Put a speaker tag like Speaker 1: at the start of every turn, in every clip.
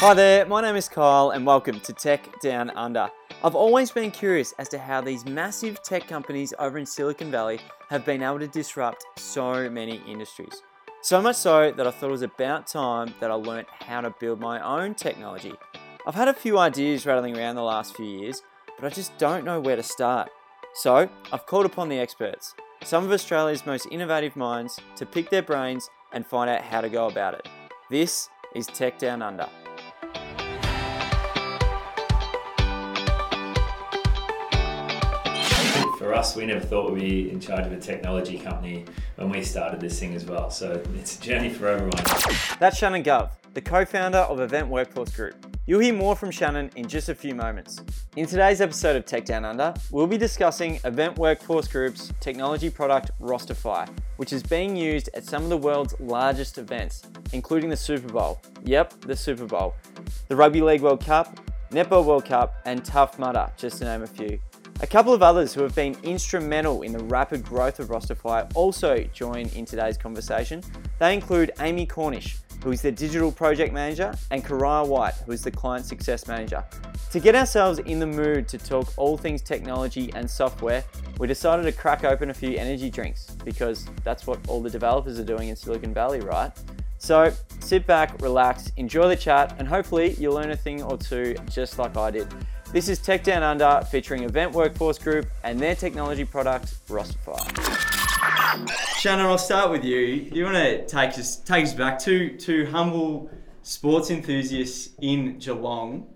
Speaker 1: Hi there, my name is Kyle and welcome to Tech Down Under. I've always been curious as to how these massive tech companies over in Silicon Valley have been able to disrupt so many industries. So much so that I thought it was about time that I learnt how to build my own technology. I've had a few ideas rattling around the last few years, but I just don't know where to start. So I've called upon the experts, some of Australia's most innovative minds, to pick their brains and find out how to go about it. This is Tech Down Under.
Speaker 2: For us, we never thought we'd be in charge of a technology company when we started this thing as well. So it's a journey for everyone.
Speaker 1: That's Shannon Gov, the co founder of Event Workforce Group. You'll hear more from Shannon in just a few moments. In today's episode of Tech Down Under, we'll be discussing Event Workforce Group's technology product Rosterfy, which is being used at some of the world's largest events, including the Super Bowl. Yep, the Super Bowl. The Rugby League World Cup, Netball World Cup, and Tough Mudder, just to name a few. A couple of others who have been instrumental in the rapid growth of Rosterfy also join in today's conversation. They include Amy Cornish, who is the digital project manager, and Karaya White, who is the client success manager. To get ourselves in the mood to talk all things technology and software, we decided to crack open a few energy drinks because that's what all the developers are doing in Silicon Valley, right? So sit back, relax, enjoy the chat, and hopefully you'll learn a thing or two just like I did. This is Tech Down Under featuring Event Workforce Group and their technology product, Rosterfy. Shannon, I'll start with you. Do you want to take us take us back to to humble sports enthusiasts in Geelong?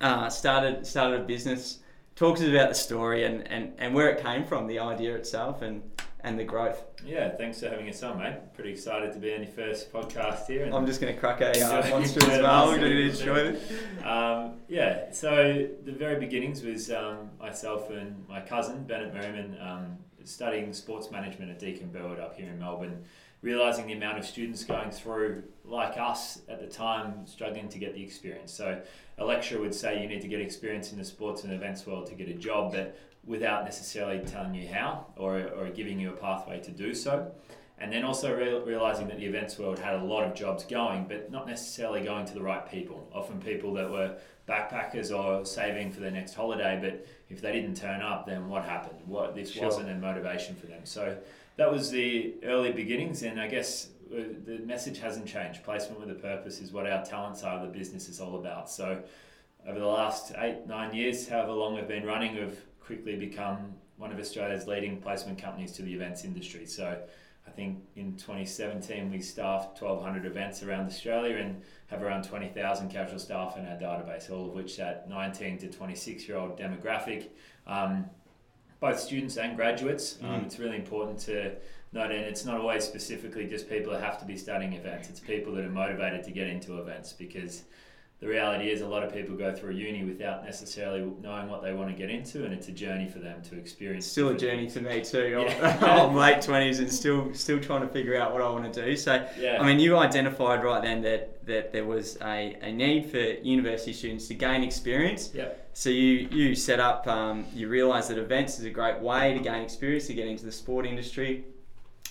Speaker 1: Uh, started started a business. Talk to us about the story and, and, and where it came from, the idea itself, and and the growth.
Speaker 2: Yeah, thanks for having us on, mate. Pretty excited to be on your first podcast here.
Speaker 1: I'm just going to crack a uh, monster as well. We're going to enjoy it.
Speaker 2: Um, yeah, so the very beginnings was um, myself and my cousin, Bennett Merriman, um, studying sports management at Deakin Burwood up here in Melbourne, realising the amount of students going through, like us at the time, struggling to get the experience. So a lecturer would say you need to get experience in the sports and events world to get a job, but without necessarily telling you how or, or giving you a pathway to do so. And then also real realizing that the events world had a lot of jobs going, but not necessarily going to the right people. Often people that were backpackers or saving for their next holiday, but if they didn't turn up, then what happened? What this
Speaker 1: Sure.
Speaker 2: wasn't a motivation for them. So that was the early beginnings, and I guess uh, the message hasn't changed. Placement with a purpose is what our talent side of the business is all about. So over the last eight, nine years, however long we've been running, we've quickly become one of Australia's leading placement companies to the events industry. So I think in 2017 we staffed 1,200 events around Australia and have around 20,000 casual staff in our database, all of which that 19 to 26 year old demographic, um, both students and graduates. Um,
Speaker 1: Mm.
Speaker 2: it's really important to note, and it's not always specifically just people that have to be studying events. It's people that are motivated to get into events because the reality is a lot of people go through uni without necessarily knowing what they want to get into, and it's a journey for them to experience.
Speaker 1: It's still a journey to me too. I'm-
Speaker 2: Yeah.
Speaker 1: I'm late twenties and still still trying to figure out what I want to do. So
Speaker 2: Yeah.
Speaker 1: I mean, you identified right then that, that there was a, a need for university students to gain experience.
Speaker 2: Yep.
Speaker 1: So you you set up, um, you realised that events is a great way to gain experience to get into the sport industry,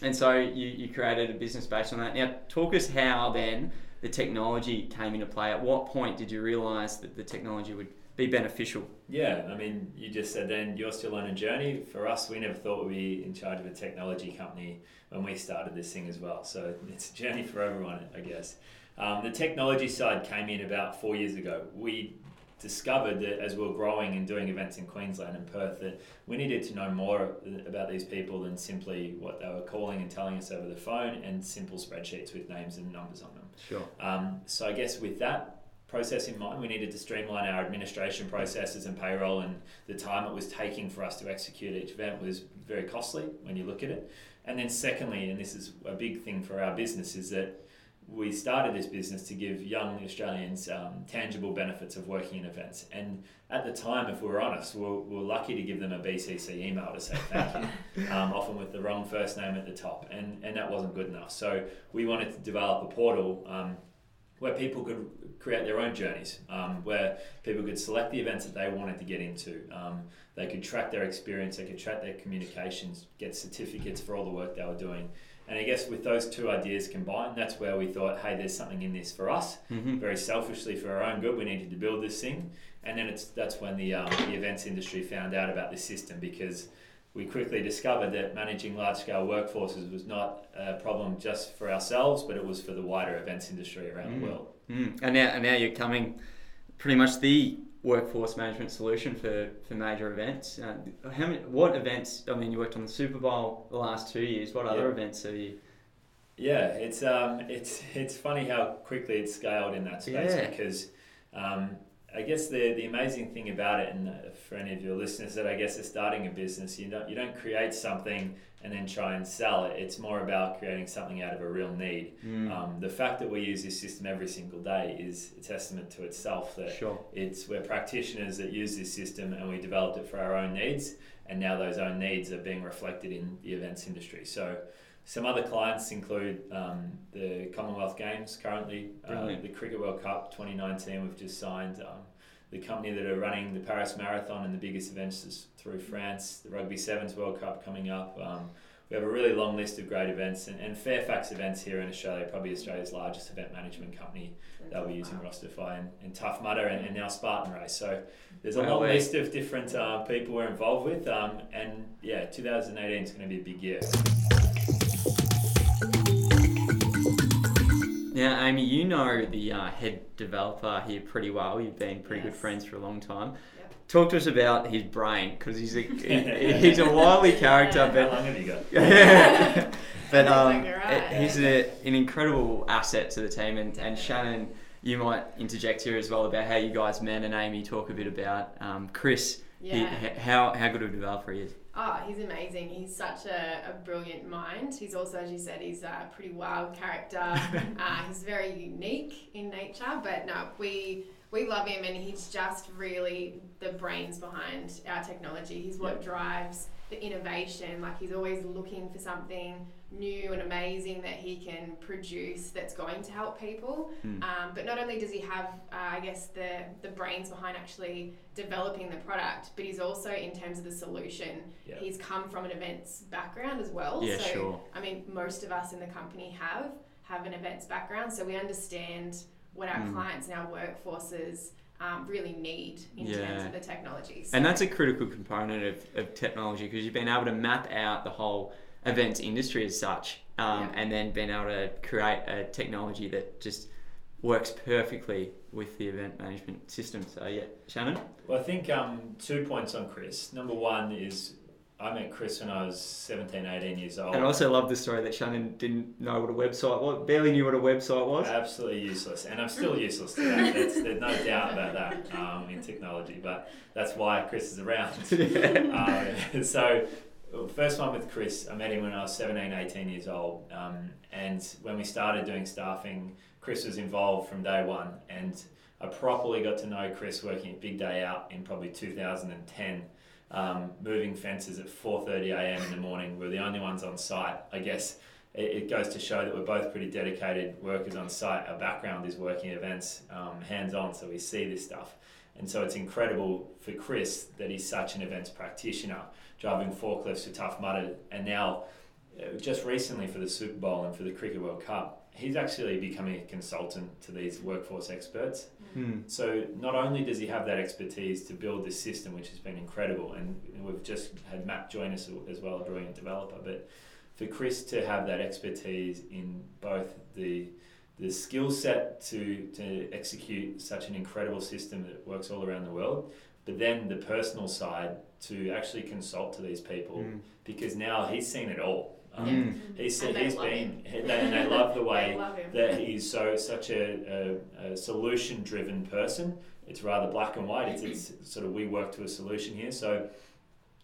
Speaker 1: and so you, you created a business based on that. Now, talk us how then the technology came into play. At what point did you realise that the technology would be beneficial?
Speaker 2: Yeah, I mean, you just said then you're still on a journey. For us, we never thought we'd be in charge of a technology company when we started this thing as well. So it's a journey for everyone, I guess. Um, the technology side came in about four years ago. We discovered that as we are growing and doing events in Queensland and Perth, that we needed to know more about these people than simply what they were calling and telling us over the phone and simple spreadsheets with names and numbers on them.
Speaker 1: Sure.
Speaker 2: Um, so I guess with that process in mind, we needed to streamline our administration processes and payroll, and the time it was taking for us to execute each event was very costly when you look at it. And then secondly, and this is a big thing for our business, is that we started this business to give young Australians um, tangible benefits of working in events. And at the time, if we were honest, we were, we were lucky to give them a BCC email to say thank you, um, often with the wrong first name at the top. And, and that wasn't good enough. So we wanted to develop a portal um, where people could create their own journeys, um, where people could select the events that they wanted to get into. Um, they could track their experience, they could track their communications, get certificates for all the work they were doing, And I guess with those two ideas combined, that's where we thought, hey, there's something in this for us.
Speaker 1: Mm-hmm.
Speaker 2: Very selfishly for our own good, we needed to build this thing. And then it's that's when the um, the events industry found out about this system because we quickly discovered that managing large scale workforces was not a problem just for ourselves, but it was for the wider events industry around
Speaker 1: Mm.
Speaker 2: the world.
Speaker 1: Mm. And now, and now you're coming pretty much the workforce management solution for, for major events. Uh, how many? What events? I mean, you worked on the Super Bowl the last two years. What other
Speaker 2: Yeah.
Speaker 1: events have you?
Speaker 2: Yeah, it's um, it's it's funny how quickly it's scaled in that space
Speaker 1: Yeah.
Speaker 2: because um, I guess the the amazing thing about it, and uh, for any of your listeners that I guess are starting a business, you don't you don't create something and then try and sell it. It's more about creating something out of a real need.
Speaker 1: Mm.
Speaker 2: Um, the fact that we use this system every single day is a testament to itself that
Speaker 1: sure.
Speaker 2: it's we're practitioners that use this system and we developed it for our own needs and now those own needs are being reflected in the events industry so some other clients include um, the commonwealth games currently uh, the cricket world cup 2019 we've just signed um, the company that are running the paris marathon and the biggest events through france the rugby sevens world cup coming up um, we have a really long list of great events and, and fairfax events here in australia probably australia's largest event management company They'll be using Rosterfy and, and Tough Mudder and, and now Spartan Race. So there's a
Speaker 1: Wow,
Speaker 2: long list of different uh, people we're involved with. Um, and yeah, 2018 is going to be a big year.
Speaker 1: Now, Amy, you know the uh, head developer here pretty well. You've been pretty good friends for a long time.
Speaker 3: Yep.
Speaker 1: Talk to us about his brain because he's a he- he's a wily character,
Speaker 2: How
Speaker 1: but
Speaker 2: long have you got?
Speaker 1: but um,
Speaker 3: exactly right.
Speaker 1: he's a, an incredible asset to the team. And, and Shannon, you might interject here as well about how you guys met and Amy talk a bit about um, Chris.
Speaker 3: Yeah.
Speaker 1: h- how how good of a developer he is.
Speaker 3: Oh, he's amazing. He's such a, a brilliant mind. He's also, as you said, he's a pretty wild character. uh, he's very unique in nature, but no, we we love him, and he's just really the brains behind our technology. He's what drives the innovation. Like he's always looking for something new and amazing that he can produce that's going to help people.
Speaker 1: Mm.
Speaker 3: Um, but not only does he have, uh, I guess, the the brains behind actually developing the product, but he's also in terms of the solution.
Speaker 2: Yeah.
Speaker 3: He's come from an events background as well.
Speaker 1: Yeah,
Speaker 3: so
Speaker 1: sure.
Speaker 3: I mean, most of us in the company have have an events background, so we understand what our
Speaker 1: Mm.
Speaker 3: clients and our workforces um, really need in terms of the technology. So,
Speaker 1: And that's a critical component of, of technology because you've been able to map out the whole events industry as such, um,
Speaker 3: Yeah.
Speaker 1: and then been able to create a technology that just works perfectly with the event management system. So yeah, Shannon.
Speaker 2: Well, I think um, two points on Chris. Number one is I met Chris when I was 17, 18 years old.
Speaker 1: And I also love the story that Shannon didn't know what a website was, barely knew what a website was.
Speaker 2: Absolutely useless, and I'm still useless today. That's, there's no doubt about that um, in technology, but that's why Chris is around. um, so, first one with Chris, I met him when I was 17, 18 years old, um, and when we started doing staffing, Chris was involved from day one, and I properly got to know Chris working at Big Day Out in probably 2010. Um, moving fences at 4:30 a.m. in the morning. We We're the only ones on site. I guess it, it goes to show that we're both pretty dedicated workers on site. Our background is working events, um, hands on, so we see this stuff. And so it's incredible for Chris that he's such an events practitioner, driving forklifts for Tough Mudder, and now uh, just recently for the Super Bowl and for the Cricket World Cup, he's actually becoming a consultant to these workforce experts.
Speaker 1: Hmm.
Speaker 2: So not only does he have that expertise to build this system, which has been incredible, and we've just had Matt join us as well, a brilliant developer, but for Chris to have that expertise in both the the skill set to to execute such an incredible system that works all around the world, but then the personal side to actually consult to these people
Speaker 1: Mm.
Speaker 2: because now he's seen it all. Um,
Speaker 1: Mm.
Speaker 2: He's
Speaker 3: And they
Speaker 2: he's
Speaker 3: love
Speaker 2: been and they, and they love the way
Speaker 3: love
Speaker 2: that he's so such a, a, a solution driven person. It's rather black and white. It's, it's sort of we work to a solution here. So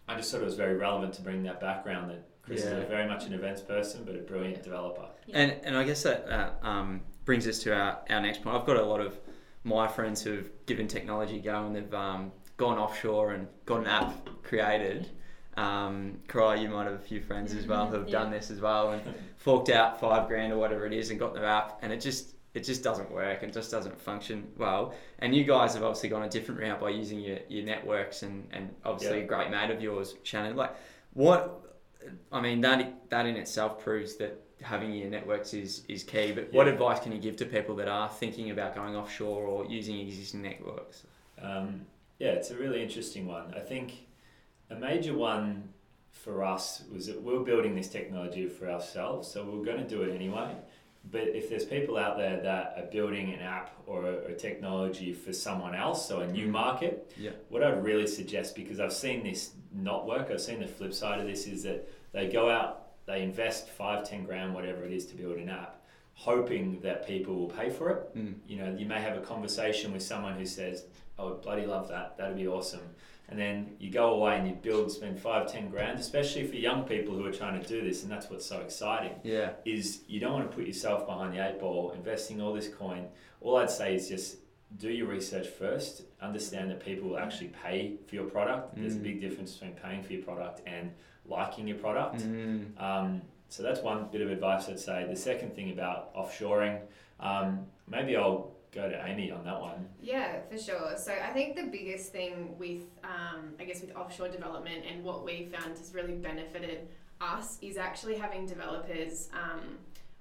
Speaker 2: I just thought it was very relevant to bring that background that Chris is
Speaker 1: Yeah.
Speaker 2: a very much an events person, but a brilliant
Speaker 3: Yeah.
Speaker 2: developer.
Speaker 1: And and I guess that uh, um, brings us to our, our next point. I've got a lot of my friends who've given technology a go and they've um, gone offshore and got an app created. Um, Cry, you might have a few friends as well who have done this as well and forked out five grand or whatever it is and got their app and it just it just doesn't work and just doesn't function well. And you guys have obviously gone a different route by using your, your networks and, and obviously
Speaker 2: Yeah.
Speaker 1: a great mate of yours, Shannon. Like what I mean that that in itself proves that having your networks is, is key. But what advice can you give to people that are thinking about going offshore or using existing networks?
Speaker 2: Um, yeah, it's a really interesting one. I think a major one for us was that we're building this technology for ourselves, so we're going to do it anyway. But if there's people out there that are building an app or a, a technology for someone else, so a new
Speaker 1: Mm.
Speaker 2: market,
Speaker 1: Yeah.
Speaker 2: what I'd really suggest, because I've seen this not work, I've seen the flip side of this, is that they go out, they invest five, ten grand, whatever it is, to build an app, hoping that people will pay for it
Speaker 1: Mm.
Speaker 2: you know, you may have a conversation with someone who says, "Oh, bloody love that. That'd be awesome." And then you go away and you build, spend five, ten grand, especially for young people who are trying to do this, and that's what's so exciting.
Speaker 1: Yeah.
Speaker 2: Is you don't want to put yourself behind the eight ball, investing all this coin. All I'd say is just do your research first. Understand that people will actually pay for your product. There's a
Speaker 1: Mm.
Speaker 2: big difference between paying for your product and liking your product.
Speaker 1: Mm.
Speaker 2: Um, so that's one bit of advice I'd say. The second thing about offshoring, um, maybe I'll go to Amy on that one.
Speaker 3: Yeah, for sure. So I think the biggest thing with, um, I guess, with offshore development and what we found has really benefited us is actually having developers um,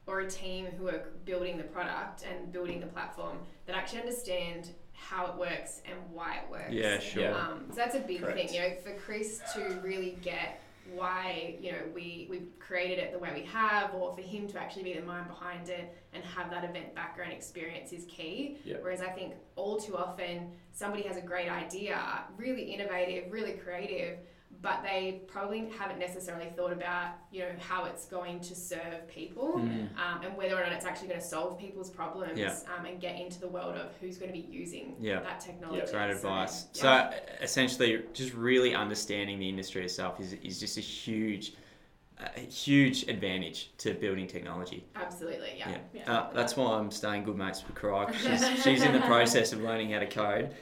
Speaker 3: or a team who are building the product and building the platform that actually understand how it works and why it works.
Speaker 1: Yeah, sure.
Speaker 3: Um, so that's a big
Speaker 2: Correct.
Speaker 3: thing, you know, for Chris to really get why you know we we've created it the way we have, or for him to actually be the mind behind it and have that event background experience is key.
Speaker 2: Yeah.
Speaker 3: Whereas I think all too often somebody has a great idea, really innovative, really creative, but they probably haven't necessarily thought about you know how it's going to serve people
Speaker 1: Mm.
Speaker 3: um, and whether or not it's actually going to solve people's problems
Speaker 1: Yeah.
Speaker 3: um, and get into the world of who's going to be using
Speaker 1: Yeah.
Speaker 3: that technology.
Speaker 1: Great
Speaker 3: So,
Speaker 1: advice.
Speaker 3: yeah.
Speaker 1: So essentially, just really understanding the industry itself is, is just a huge, a huge advantage to building technology.
Speaker 3: Absolutely, yeah.
Speaker 1: Yeah. Uh, that's why I'm staying good mates with Karai. 'cause She's, she's in the process of learning how to code.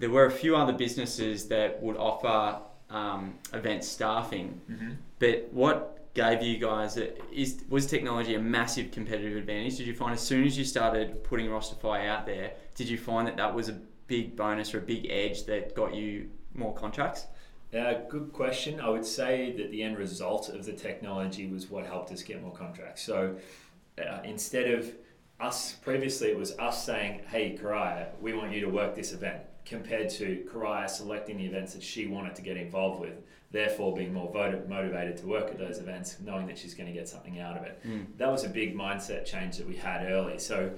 Speaker 1: There were a few other businesses that would offer um, event staffing,
Speaker 2: Mm-hmm.
Speaker 1: but what gave you guys a, is was technology a massive competitive advantage? Did you find as soon as you started putting Rosterfy out there, did you find that that was a big bonus or a big edge that got you more contracts?
Speaker 2: Uh, good question. I would say that the end result of the technology was what helped us get more contracts. So uh, instead of us, previously it was us saying, hey, Karaya, we want you to work this event, compared to Karaya selecting the events that she wanted to get involved with, therefore being more vot- motivated to work at those events, knowing that she's going to get something out of it.
Speaker 1: Mm.
Speaker 2: That was a big mindset change that we had early. So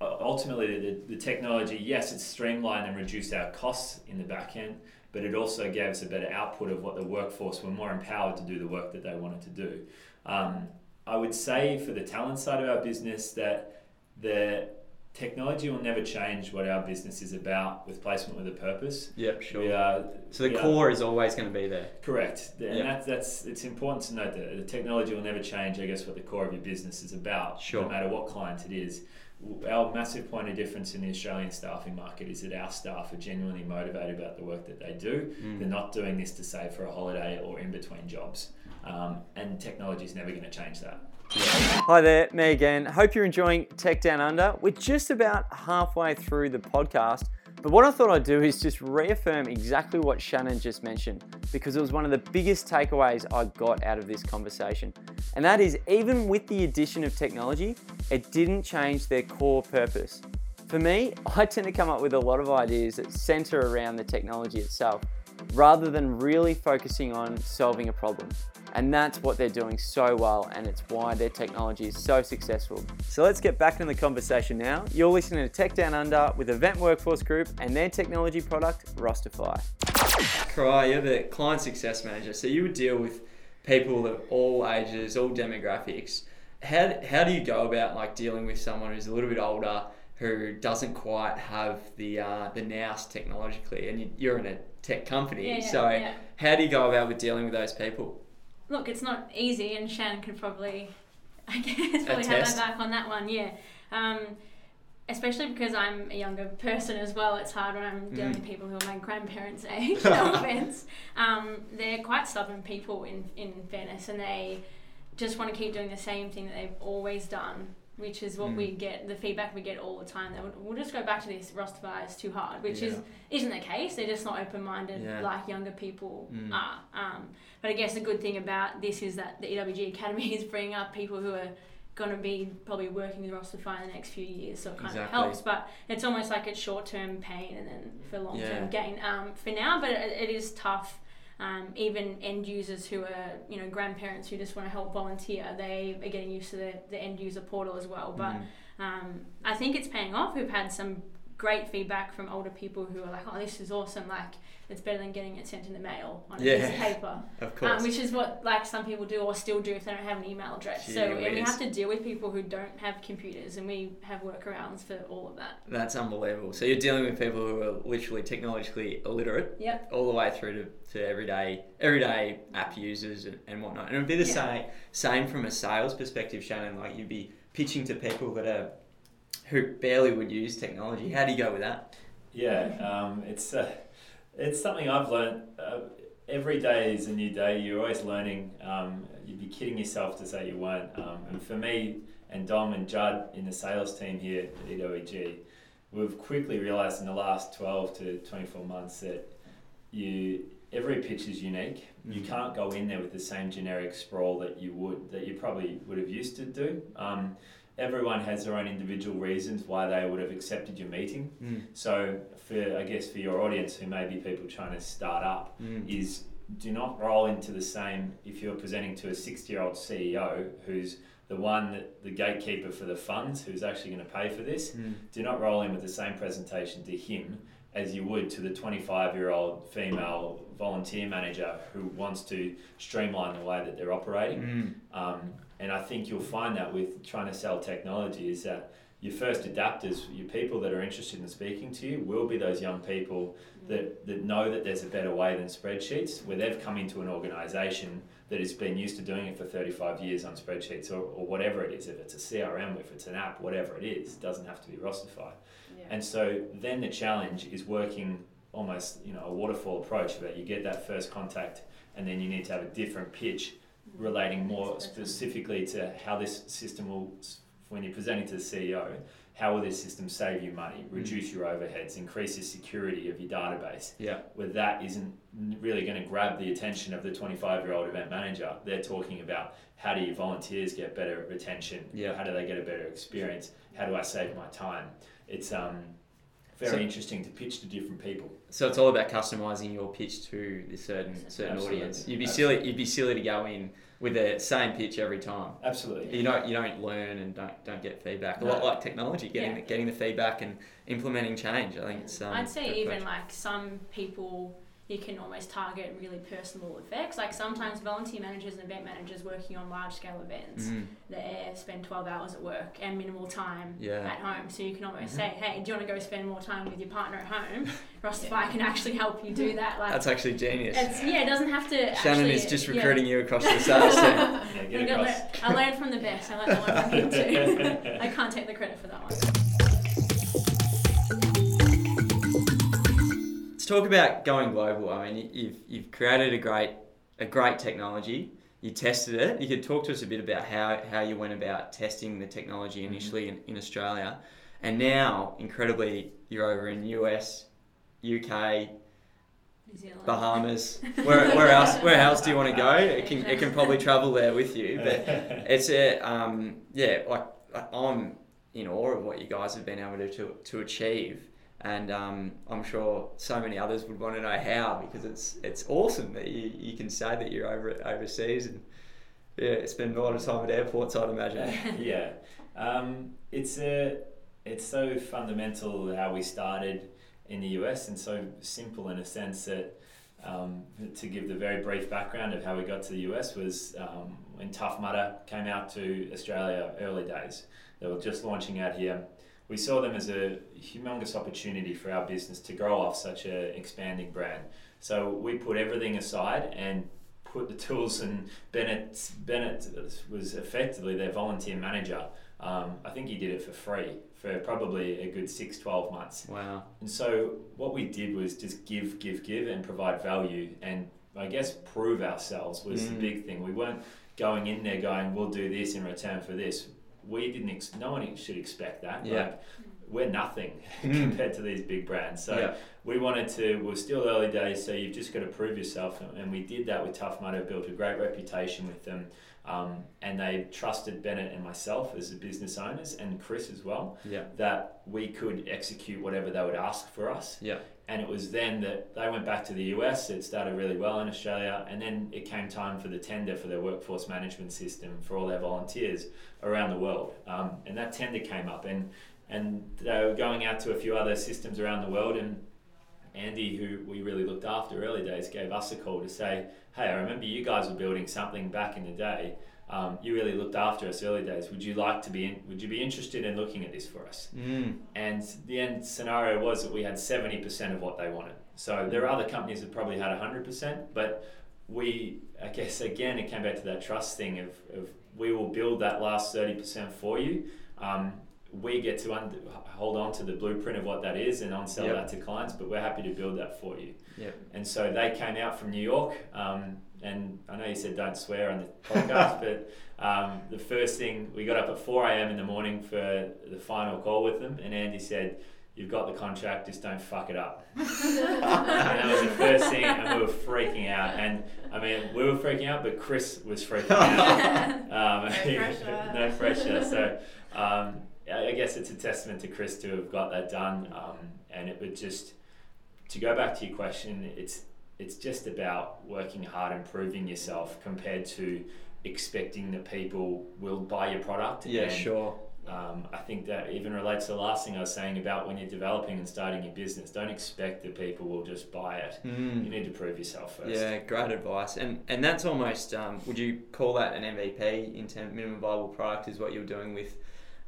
Speaker 2: uh, ultimately, the, the technology, yes, it streamlined and reduced our costs in the back end, but it also gave us a better output of what the workforce were more empowered to do the work that they wanted to do. Um, I would say for the talent side of our business that the technology will never change what our business is about with placement with a purpose.
Speaker 1: Yep,
Speaker 2: We are,
Speaker 1: So the
Speaker 2: we are-
Speaker 1: core is always going to be there.
Speaker 2: Correct, and
Speaker 1: Yeah.
Speaker 2: that's that's it's important to note that the technology will never change. I guess what the core of your business is about,
Speaker 1: Sure.
Speaker 2: no matter what client it is. Our massive point of difference in the Australian staffing market is that our staff are genuinely motivated about the work that they do.
Speaker 1: Mm.
Speaker 2: They're not doing this to save for a holiday or in between jobs, um, and technology is never going to change that.
Speaker 1: Hi there, me again. Hope you're enjoying Tech Down Under. We're just about halfway through the podcast, but what I thought I'd do is just reaffirm exactly what Shannon just mentioned because it was one of the biggest takeaways I got out of this conversation. And that is, even with the addition of technology, it didn't change their core purpose. For me, I tend to come up with a lot of ideas that center around the technology itself rather than really focusing on solving a problem. And that's what they're doing so well, and it's why their technology is so successful. So let's get back into the conversation now. You're listening to Tech Down Under with Event Workforce Group and their technology product, Rosterfy. Cry, you're the client success manager, so you would deal with people of all ages, all demographics. How, how do you go about like dealing with someone who's a little bit older, who doesn't quite have the uh, the nous technologically, and you, you're in a tech company,
Speaker 4: Yeah, yeah,
Speaker 1: so
Speaker 4: yeah.
Speaker 1: how do you go about with dealing with those people?
Speaker 4: Look, it's not easy, and Shannon could probably, I guess, probably have my back on that one. Yeah, um, especially because I'm a younger person as well. It's hard when I'm dealing
Speaker 1: Mm.
Speaker 4: with people who are my grandparents' age. no offense. Um, they're quite stubborn people, in in fairness, and they just want to keep doing the same thing that they've always done which is what
Speaker 1: Mm.
Speaker 4: we get the feedback we get all the time. That we'll- we'll just go back to this Rosterfy is too hard, which is isn't the case. They're just not open minded
Speaker 1: Yeah.
Speaker 4: like younger people
Speaker 1: Mm.
Speaker 4: are. Um, but I guess the good thing about this is that the EWG Academy is bringing up people who are going to be probably working with Rosterfy in the next few years, so it kind
Speaker 1: Exactly.
Speaker 4: of helps. But it's almost like it's short term pain and then for long term
Speaker 1: Yeah.
Speaker 4: gain um, for now. But it, it is tough. Um, even end users who are, you know, grandparents who just want to help volunteer, they are getting used to the, the end user portal as well. But
Speaker 1: Mm.
Speaker 4: um, I think it's paying off. We've had some great feedback from older people who are like, "Oh, this is awesome! Like, it's better than getting it sent in the mail on a piece of paper."
Speaker 1: of course.
Speaker 4: Um, which is what like some people do or still do if they don't have an email address. so
Speaker 1: Gee
Speaker 4: and we have to deal with people who don't have computers, and we have workarounds for all of that.
Speaker 1: That's unbelievable. So you're dealing with people who are literally technologically illiterate,
Speaker 4: Yep.
Speaker 1: all the way through to, to everyday everyday app users and, and whatnot. And it would be the
Speaker 4: Yeah.
Speaker 1: same same from a sales perspective, Shannon. Like you'd be pitching to people that are who barely would use technology. How do you go with that?
Speaker 2: Yeah, um, it's uh, it's something I've learned. Uh, every day is a new day. You're always learning. Um, you'd be kidding yourself to say you weren't. Um, and for me and Dom and Judd in the sales team here at EWG, we've quickly realised in the last 12 to 24 months that you every pitch is unique. You
Speaker 1: Mhm.
Speaker 2: can't go in there with the same generic sprawl that you would that you probably would have used to do. Um, everyone has their own individual reasons why they would have accepted your meeting.
Speaker 1: Mm.
Speaker 2: So, for I guess for your audience, who may be people trying to start up,
Speaker 1: Mm.
Speaker 2: is do not roll into the same. If you're presenting to a sixty-year-old CEO who's the one that the gatekeeper for the funds, who's actually going to pay for this,
Speaker 1: Mm.
Speaker 2: do not roll in with the same presentation to him as you would to the 25-year-old female volunteer manager who wants to streamline the way that they're operating.
Speaker 1: Mm.
Speaker 2: Um, and I think you'll find that with trying to sell technology is that your first adapters, your people that are interested in speaking to you, will be those young people that, that know that there's a better way than spreadsheets, where they've come into an organisation that has been used to doing it for 35 years on spreadsheets or, or whatever it is, if it's a CRM, if it's an app, whatever it is, it doesn't have to be Rosterfy.
Speaker 3: Yeah.
Speaker 2: And so then the challenge is working almost, you know, a waterfall approach where you get that first contact and then you need to have a different pitch relating more specifically to how this system will, when you're presenting to the CEO, how will this system save you money, reduce your overheads, increase the security of your database?
Speaker 1: Yeah.
Speaker 2: Where that isn't really going to grab the attention of the 25 year old event manager. They're talking about how do your volunteers get better retention?
Speaker 1: Yeah.
Speaker 2: How do they get a better experience? How do I save my time? It's um, very
Speaker 1: So-
Speaker 2: interesting to pitch to different people.
Speaker 1: So it's all about customizing your pitch to the certain certain
Speaker 2: Absolutely.
Speaker 1: audience. You'd be
Speaker 2: Absolutely.
Speaker 1: silly. You'd be silly to go in with the same pitch every time.
Speaker 2: Absolutely.
Speaker 1: You don't you don't learn and don't don't get feedback. A
Speaker 2: No.
Speaker 1: lot like technology, getting
Speaker 4: Yeah.
Speaker 1: the, getting the feedback and implementing change. I think it's. Um,
Speaker 4: I'd say even
Speaker 1: approach.
Speaker 4: like some people you can almost target really personal effects. Like sometimes volunteer managers and event managers working on large scale events,
Speaker 1: Mm,
Speaker 4: they spend 12 hours at work and minimal time
Speaker 1: Yeah.
Speaker 4: at home. So you can almost
Speaker 1: Mhm.
Speaker 4: say, hey, do you want to go spend more time with your partner at home? Rosterfy can actually help you do that. Like,
Speaker 1: That's actually genius.
Speaker 4: it's, yeah, it doesn't have to.
Speaker 1: Shannon
Speaker 4: actually,
Speaker 1: is just
Speaker 4: yeah.
Speaker 1: recruiting you across the sales team.
Speaker 2: Yeah,
Speaker 4: I,
Speaker 2: across.
Speaker 4: lear- I learned from the best. I learned that one from him too. I can't take the credit for that one.
Speaker 1: Let's talk about going global. I mean, you've you've created a great a great technology. You tested it. You could talk to us a bit about how, how you went about testing the technology initially in, in Australia, and now incredibly you're over in US, UK,
Speaker 4: New Zealand.
Speaker 1: Bahamas. Where, where else? Where else do you want to go? It can it can probably travel there with you. But it's a um, yeah. Like I'm in awe of what you guys have been able to to, to achieve, and um, I'm sure so many others would want to know how because it's it's awesome that you, you can say that you're over overseas and yeah, spend a lot of time at airports. I'd imagine.
Speaker 2: yeah, um, it's a, it's so fundamental how we started in the US and so simple in a sense that um, to give the very brief background of how we got to the US was um, when Tough Mudder came out to Australia early days. They were just launching out here. We saw them as a humongous opportunity for our business to grow off such an expanding brand. So we put everything aside and put the tools and Bennett Bennett was effectively their volunteer manager. Um, I think he did it for free for probably a good six, 12 months.
Speaker 1: Wow.
Speaker 2: And so what we did was just give, give, give and provide value and I guess prove ourselves was the
Speaker 1: Mm.
Speaker 2: big thing. We weren't going in there going, we'll do this in return for this. We didn't. Ex- no one should expect that.
Speaker 1: Yeah.
Speaker 2: Like, we're nothing
Speaker 1: Mm.
Speaker 2: compared to these big brands. So
Speaker 1: yeah.
Speaker 2: we wanted to. We're still early days, so you've just got to prove yourself, and- and we did that with Tough Mudder. Built a great reputation with them, um, and they trusted Bennett and myself as the business owners, and Chris as well,
Speaker 1: Yeah.
Speaker 2: that we could execute whatever they would ask for us.
Speaker 1: Yeah.
Speaker 2: And it was then that they went back to the US. It started really well in Australia, and then it came time for the tender for their workforce management system for all their volunteers around the world. Um, and that tender came up, and and they were going out to a few other systems around the world. And Andy, who we really looked after early days, gave us a call to say, "Hey, I remember you guys were building something back in the day. Um, you really looked after us early days. Would you like to be? In, would you be interested in looking at this for us?"
Speaker 1: Mm.
Speaker 2: And the end scenario was that we had 70% of what they wanted. So there are other companies that probably had 100%, but we, I guess, again, it came back to that trust thing of, of we will build that last 30% for you. Um, we get to un- hold on to the blueprint of what that is and on sell
Speaker 1: Yep.
Speaker 2: that to clients, but we're happy to build that for you.
Speaker 1: Yep.
Speaker 2: And so they came out from New York, um, and I know you said don't swear on the podcast, but um, the first thing we got up at 4 a.m. in the morning for the final call with them, and Andy said, You've got the contract, just don't fuck it up. and that was the first thing, and we were freaking out. And I mean, we were freaking out, but Chris was freaking out. Um,
Speaker 3: No pressure.
Speaker 2: no pressure. So um, I I guess it's a testament to Chris to have got that done. Um, and it would just, to go back to your question, it's it's just about working hard, improving yourself compared to expecting that people will buy your product.
Speaker 1: Yeah,
Speaker 2: And,
Speaker 1: sure.
Speaker 2: Um, I think that even relates to the last thing I was saying about when you're developing and starting your business. Don't expect that people will just buy it. You
Speaker 1: Mm.
Speaker 2: need to prove yourself first.
Speaker 1: Yeah, great advice. And and that's almost um, would you call that an MVP in terms minimum viable product is what you're doing with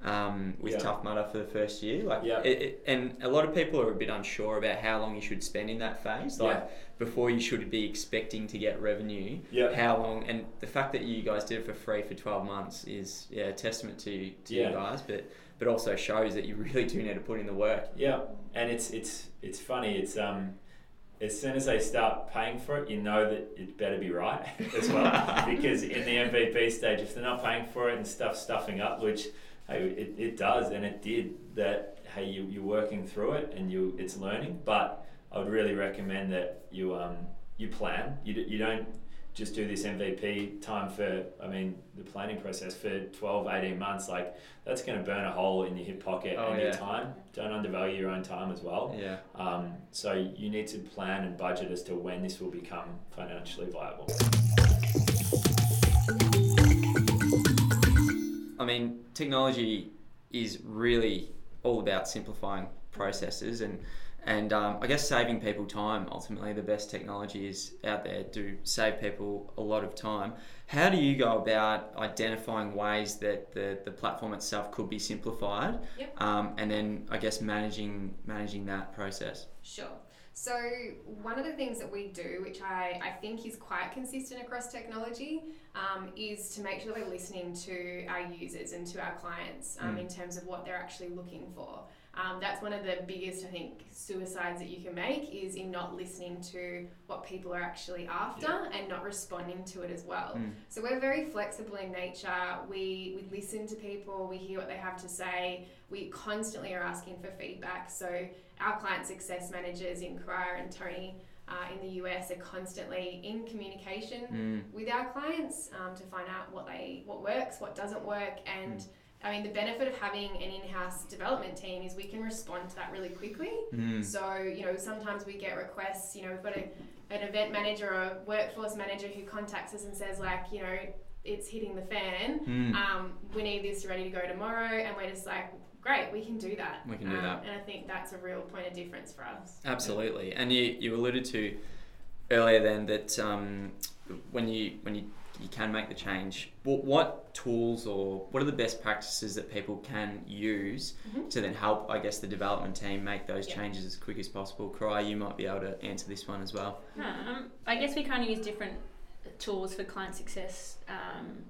Speaker 1: um, with
Speaker 2: Yeah.
Speaker 1: Tough Mudder for the first year? Like
Speaker 2: Yeah.
Speaker 1: it, it, and a lot of people are a bit unsure about how long you should spend in that phase. Like
Speaker 2: Yeah.
Speaker 1: before you should be expecting to get revenue.
Speaker 2: Yeah.
Speaker 1: How long and the fact that you guys did it for free for twelve months is yeah, a testament to to
Speaker 2: Yeah.
Speaker 1: you guys, but but also shows that you really do need to put in the work.
Speaker 2: Yeah, and it's it's it's funny. It's um, as soon as they start paying for it, you know that it better be right as well. because in the MVP stage, if they're not paying for it and stuff stuffing up, which it, it does and it did, that hey, you you're working through it and you it's learning. But I would really recommend that you um you plan. You you don't just do this MVP time for, I mean, the planning process for 12, 18 months, like that's going to burn a hole in your hip pocket
Speaker 1: Oh,
Speaker 2: and your time. Don't undervalue your own time as well.
Speaker 1: Yeah.
Speaker 2: Um, so you need to plan and budget as to when this will become financially viable.
Speaker 1: Mean, technology is really all about simplifying processes and and um, I guess saving people time. Ultimately, the best technology is out there to save people a lot of time. How do you go about identifying ways that the, the platform itself could be simplified,
Speaker 3: Yep.
Speaker 1: um, and then I guess managing managing that process?
Speaker 3: Sure. So one of the things that we do, which I, I think is quite consistent across technology, um, is to make sure that we're listening to our users and to our clients um,
Speaker 1: Mm.
Speaker 3: in terms of what they're actually looking for. Um, that's one of the biggest, I think, suicides that you can make is in not listening to what people are actually after and not responding to it as well.
Speaker 1: Mm.
Speaker 3: So we're very flexible in nature. We, we listen to people, we hear what they have to say. We constantly are asking for feedback. So our client success managers in Carrara and Tony uh, in the US are constantly in communication
Speaker 1: Mm.
Speaker 3: with our clients um, to find out what they what works, what doesn't work, and I mean the benefit of having an in-house development team is we can respond to that really quickly.
Speaker 1: Mm.
Speaker 3: So, you know, sometimes we get requests, you know, we've got a, an event manager or a workforce manager who contacts us and says, like, you know, it's hitting the fan.
Speaker 1: Mm.
Speaker 3: Um, we need this ready to go tomorrow. And we're just like, great, we can do that.
Speaker 1: We can do
Speaker 3: Um,
Speaker 1: that.
Speaker 3: And I think that's a real point of difference for us.
Speaker 1: Absolutely, and you, you alluded to earlier then that um, when you when you, you can make the change, what, what tools or what are the best practices that people can use
Speaker 3: Mhm.
Speaker 1: to then help, I guess, the development team make those
Speaker 3: Yeah.
Speaker 1: changes as quick as possible? Cry, you might be able to answer this one as well.
Speaker 4: Um, I guess we kind of use different tools for client success um,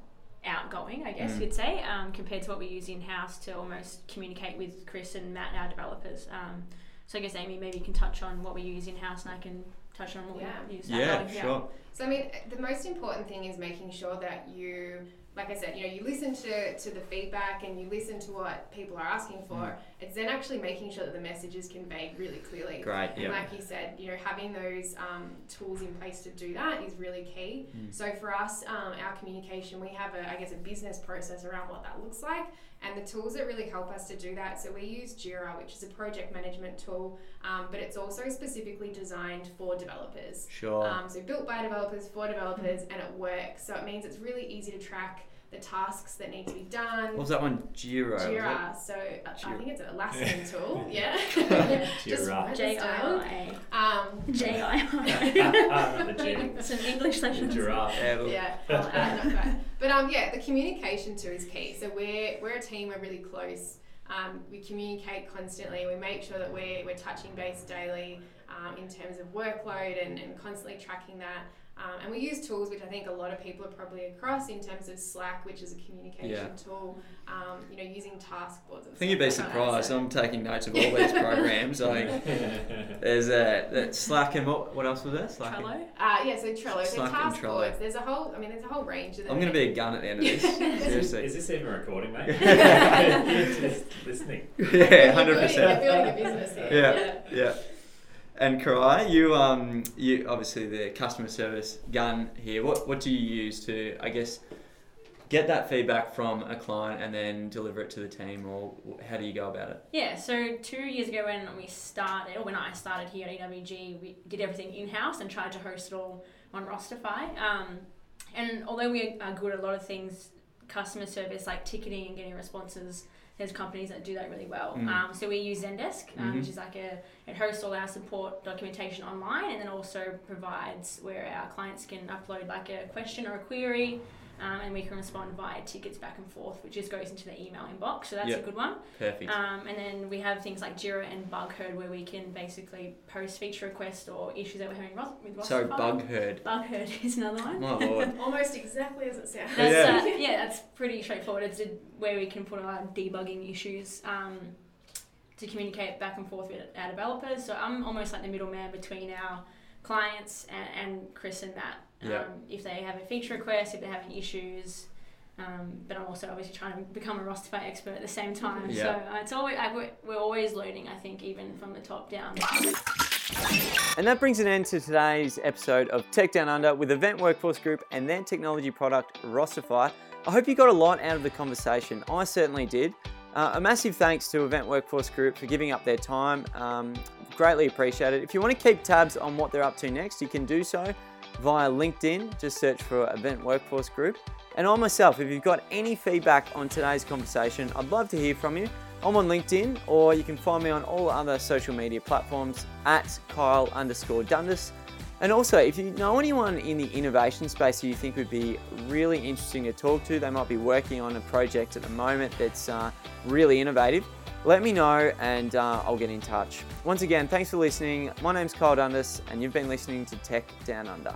Speaker 4: outgoing, I guess
Speaker 1: Mm.
Speaker 4: you'd say, um, compared to what we use in house to almost communicate with Chris and Matt, our developers. Um, so I guess Amy maybe you can touch on what we use in house, and I can touch on what
Speaker 3: Yeah.
Speaker 4: we use
Speaker 1: Yeah,
Speaker 4: outgoing.
Speaker 1: sure.
Speaker 3: So, I mean, the most important thing is making sure that you like I said, you know, you listen to, to the feedback and you listen to what people are asking for.
Speaker 1: Mm.
Speaker 3: It's then actually making sure that the message is conveyed really clearly.
Speaker 1: Great.
Speaker 3: And
Speaker 1: Yeah.
Speaker 3: like you said, you know, having those um, tools in place to do that is really key.
Speaker 1: Mm.
Speaker 3: So for us, um, our communication, we have a, I guess, a business process around what that looks like, and the tools that really help us to do that. So we use Jira, which is a project management tool, um, but it's also specifically designed for developers.
Speaker 1: Sure.
Speaker 3: Um, so built by developers for developers, and it works. So it means it's really easy to track the tasks that need to be done.
Speaker 1: what was that one? Jira. was?
Speaker 3: Jira. So uh, I think it's a Atlassian tool. Yeah. Just
Speaker 2: Jira.
Speaker 3: write this
Speaker 4: J I
Speaker 3: down.
Speaker 4: R A.
Speaker 3: Um,
Speaker 4: J I
Speaker 2: Ah, the G.
Speaker 4: A. Some English
Speaker 2: The
Speaker 4: lessons.
Speaker 2: giraffe.
Speaker 1: Yeah,
Speaker 3: yeah, I'll add not bad. But um, yeah, the communication too is key. So we're we're a team. We're really close. Um, we communicate constantly. We make sure that we're we're touching base daily um, in terms of workload and, and constantly tracking that. Um, and we use tools which I think a lot of people are probably across in terms of Slack, which is a communication
Speaker 1: Yeah.
Speaker 3: tool. Um, you know, using task boards. And
Speaker 1: I think you'd be
Speaker 3: stuff like that.
Speaker 1: surprised.
Speaker 3: So-
Speaker 1: I'm taking notes of all these programs. I think there's a that Slack and what, what else was there? Slack. and-
Speaker 4: Trello.
Speaker 3: Uh, yeah, so Trello, so
Speaker 1: Slack and Trello.
Speaker 3: boards. There's a whole. I mean, there's a whole range of them.
Speaker 1: I'm going to be a gun at the end of this. Seriously.
Speaker 2: Is this even recording, mate? You're just listening.
Speaker 1: yeah, hundred
Speaker 3: You're
Speaker 1: percent.
Speaker 3: building a business here.
Speaker 1: Yeah, yeah. And Karai, you um, you obviously the customer service gun here. What what do you use to, I guess, get that feedback from a client and then deliver it to the team, or how do you go about it?
Speaker 4: Yeah, so two years ago when we started, or when I started here at EWG, we did everything in house and tried to host it all on Rosterfy. Um, and although we are good at a lot of things, customer service like ticketing and getting responses, there's companies that do that really well.
Speaker 1: Mm.
Speaker 4: Um, so we use Zendesk, um,
Speaker 1: Mhm.
Speaker 4: which is like a it hosts all our support documentation online, and then also provides where our clients can upload like a question or a query. Um, and we can respond via tickets back and forth, which just goes into the email inbox. So that's
Speaker 1: Yep.
Speaker 4: a good one.
Speaker 1: Perfect.
Speaker 4: Um, and then we have things like Jira and Bugherd where we can basically post feature requests or issues that we're having ros- with
Speaker 1: so
Speaker 4: Rosterfy.
Speaker 1: bug herd.
Speaker 4: Bugherd is another one.
Speaker 1: My lord.
Speaker 3: Almost exactly as it sounds.
Speaker 4: That's,
Speaker 1: Yeah.
Speaker 4: Uh, yeah, that's pretty straightforward. It's a, where we can put our debugging issues um, to communicate back and forth with our developers. So I'm almost like the middleman between our clients and, and Chris and Matt. Um, If they have a feature request, if they're having issues. Um, but I'm also obviously trying to become a Rosterfy expert at the same time.
Speaker 1: Yeah.
Speaker 4: So uh, it's always like, we're, we're always learning. I think even from the top down.
Speaker 1: And that brings an end to today's episode of Tech Down Under with Event Workforce Group and their technology product, Rosterfy. I hope you got a lot out of the conversation. I certainly did. Uh, a massive thanks to Event Workforce Group for giving up their time. Um, greatly appreciated. If you want to keep tabs on what they're up to next, you can do so via LinkedIn. Just search for Event Workforce Group. And on myself, if you've got any feedback on today's conversation, I'd love to hear from you. I'm on LinkedIn, or you can find me on all other social media platforms at Kyle underscore Dundas. And also, if you know anyone in the innovation space who you think would be really interesting to talk to, they might be working on a project at the moment that's uh, really innovative, let me know and uh, I'll get in touch. Once again, thanks for listening. My name's Kyle Dundas, and you've been listening to Tech Down Under.